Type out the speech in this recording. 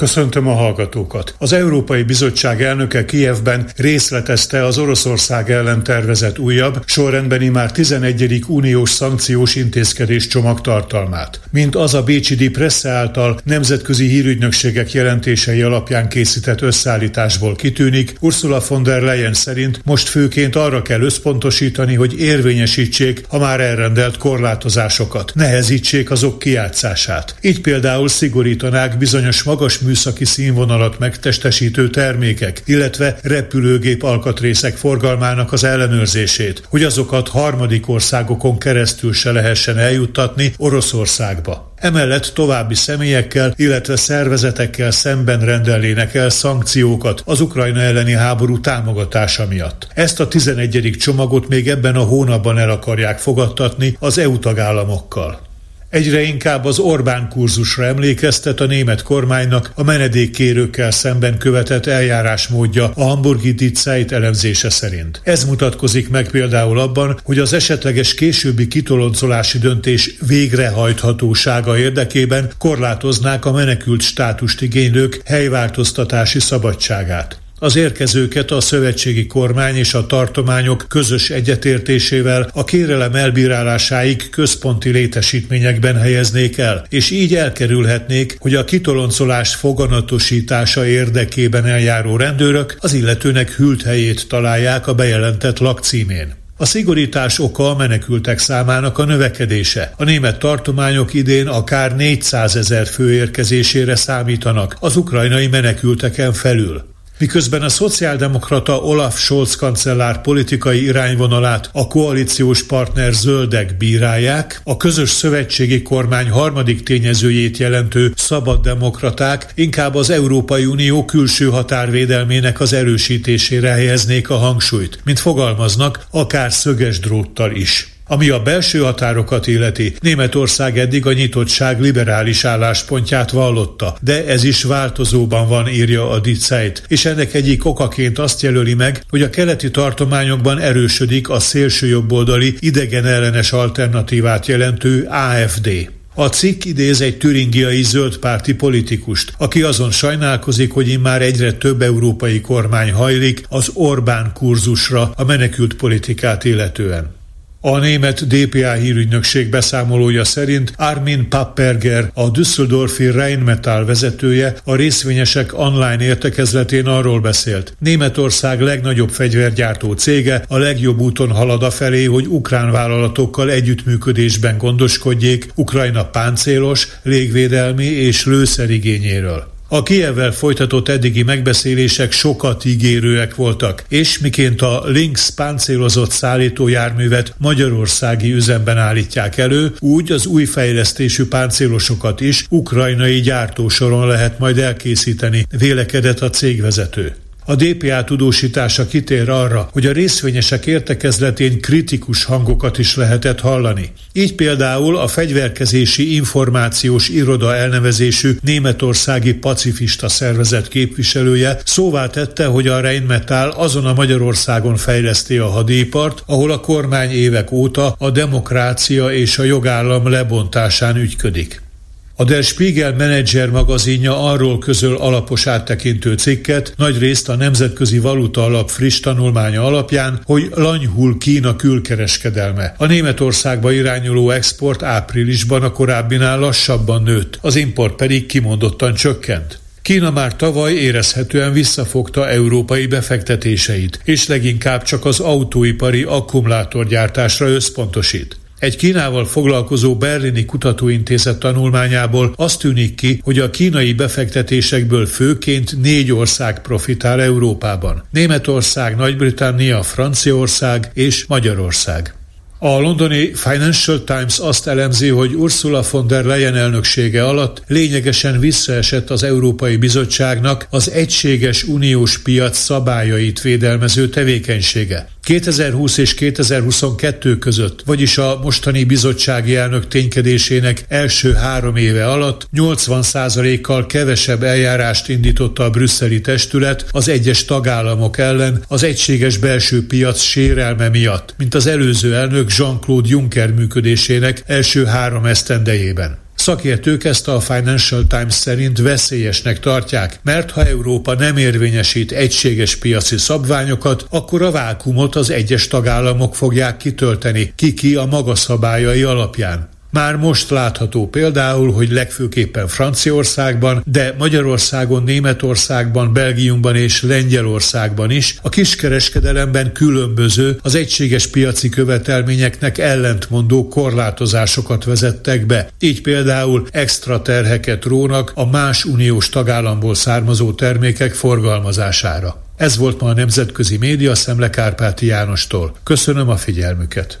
Köszöntöm a hallgatókat. Az Európai Bizottság elnöke Kijevben részletezte az Oroszország ellen tervezett újabb, sorrendbeni már 11. uniós szankciós intézkedés csomag tartalmát. Mint az a Bécsi Di Presse által nemzetközi hírügynökségek jelentései alapján készített összeállításból kitűnik, Ursula von der Leyen szerint most főként arra kell összpontosítani, hogy érvényesítsék a már elrendelt korlátozásokat, nehezítsék azok kiátszását. Így például szigorítanák bizonyos magas műszaki színvonalat megtestesítő termékek, illetve repülőgép alkatrészek forgalmának az ellenőrzését, hogy azokat harmadik országokon keresztül se lehessen eljuttatni Oroszországba. Emellett további személyekkel, illetve szervezetekkel szemben rendelnének el szankciókat az Ukrajna elleni háború támogatása miatt. Ezt a 11. csomagot még ebben a hónapban el akarják fogadtatni az EU tagállamokkal. Egyre inkább az Orbán kurzusra emlékeztet a német kormánynak a menedékkérőkkel szemben követett eljárásmódja a hamburgi Ditzeit elemzése szerint. Ez mutatkozik meg például abban, hogy az esetleges későbbi kitoloncolási döntés végrehajthatósága érdekében korlátoznák a menekült státust igénylők helyváltoztatási szabadságát. Az érkezőket a szövetségi kormány és a tartományok közös egyetértésével a kérelem elbírálásáig központi létesítményekben helyeznék el, és így elkerülhetnék, hogy a kitoloncolás foganatosítása érdekében eljáró rendőrök az illetőnek hűlt helyét találják a bejelentett lakcímén. A szigorítás oka a menekültek számának a növekedése. A német tartományok idén akár 400 ezer fő érkezésére számítanak az ukrajnai menekülteken felül miközben a szociáldemokrata Olaf Scholz kancellár politikai irányvonalát a koalíciós partner zöldek bírálják, a közös szövetségi kormány harmadik tényezőjét jelentő szabad demokraták inkább az Európai Unió külső határvédelmének az erősítésére helyeznék a hangsúlyt, mint fogalmaznak, akár szöges dróttal is. Ami a belső határokat illeti, Németország eddig a nyitottság liberális álláspontját vallotta, de ez is változóban van, írja a Diceit, és ennek egyik okaként azt jelöli meg, hogy a keleti tartományokban erősödik a szélsőjobboldali idegen ellenes alternatívát jelentő AFD. A cikk idéz egy türingiai zöldpárti politikust, aki azon sajnálkozik, hogy immár egyre több európai kormány hajlik az Orbán kurzusra a menekült politikát illetően. A német DPA hírügynökség beszámolója szerint Armin Papperger, a Düsseldorfi Rheinmetall vezetője a részvényesek online értekezletén arról beszélt. Németország legnagyobb fegyvergyártó cége a legjobb úton halad a felé, hogy ukrán vállalatokkal együttműködésben gondoskodjék Ukrajna páncélos, légvédelmi és lőszerigényéről. A Kievvel folytatott eddigi megbeszélések sokat ígérőek voltak, és miként a Lynx páncélozott szállítójárművet magyarországi üzemben állítják elő, úgy az új fejlesztésű páncélosokat is ukrajnai gyártósoron lehet majd elkészíteni, vélekedett a cégvezető. A DPA tudósítása kitér arra, hogy a részvényesek értekezletén kritikus hangokat is lehetett hallani. Így például a fegyverkezési információs iroda elnevezésű németországi pacifista szervezet képviselője szóvá tette, hogy a Rheinmetall azon a Magyarországon fejleszti a hadipart, ahol a kormány évek óta a demokrácia és a jogállam lebontásán ügyködik. A Der Spiegel Manager magazinja arról közöl alapos áttekintő cikket, nagy részt a Nemzetközi Valuta Alap friss tanulmánya alapján, hogy lanyhul Kína külkereskedelme. A Németországba irányuló export áprilisban a korábbinál lassabban nőtt, az import pedig kimondottan csökkent. Kína már tavaly érezhetően visszafogta európai befektetéseit, és leginkább csak az autóipari akkumulátorgyártásra összpontosít. Egy Kínával foglalkozó berlini kutatóintézet tanulmányából azt tűnik ki, hogy a kínai befektetésekből főként négy ország profitál Európában. Németország, Nagy-Britannia, Franciaország és Magyarország. A londoni Financial Times azt elemzi, hogy Ursula von der Leyen elnöksége alatt lényegesen visszaesett az Európai Bizottságnak az egységes uniós piac szabályait védelmező tevékenysége. 2020 és 2022 között, vagyis a mostani bizottsági elnök ténykedésének első három éve alatt 80%-kal kevesebb eljárást indította a brüsszeli testület az egyes tagállamok ellen az egységes belső piac sérelme miatt, mint az előző elnök Jean-Claude Juncker működésének első három esztendejében. Szakértők ezt a Financial Times szerint veszélyesnek tartják, mert ha Európa nem érvényesít egységes piaci szabványokat, akkor a vákumot az egyes tagállamok fogják kitölteni, ki-ki a maga szabályai alapján. Már most látható például, hogy legfőképpen Franciaországban, de Magyarországon, Németországban, Belgiumban és Lengyelországban is a kiskereskedelemben különböző, az egységes piaci követelményeknek ellentmondó korlátozásokat vezettek be. Így például extra terheket rónak a más uniós tagállamból származó termékek forgalmazására. Ez volt ma a Nemzetközi Média Szemle Kárpáti Jánostól. Köszönöm a figyelmüket!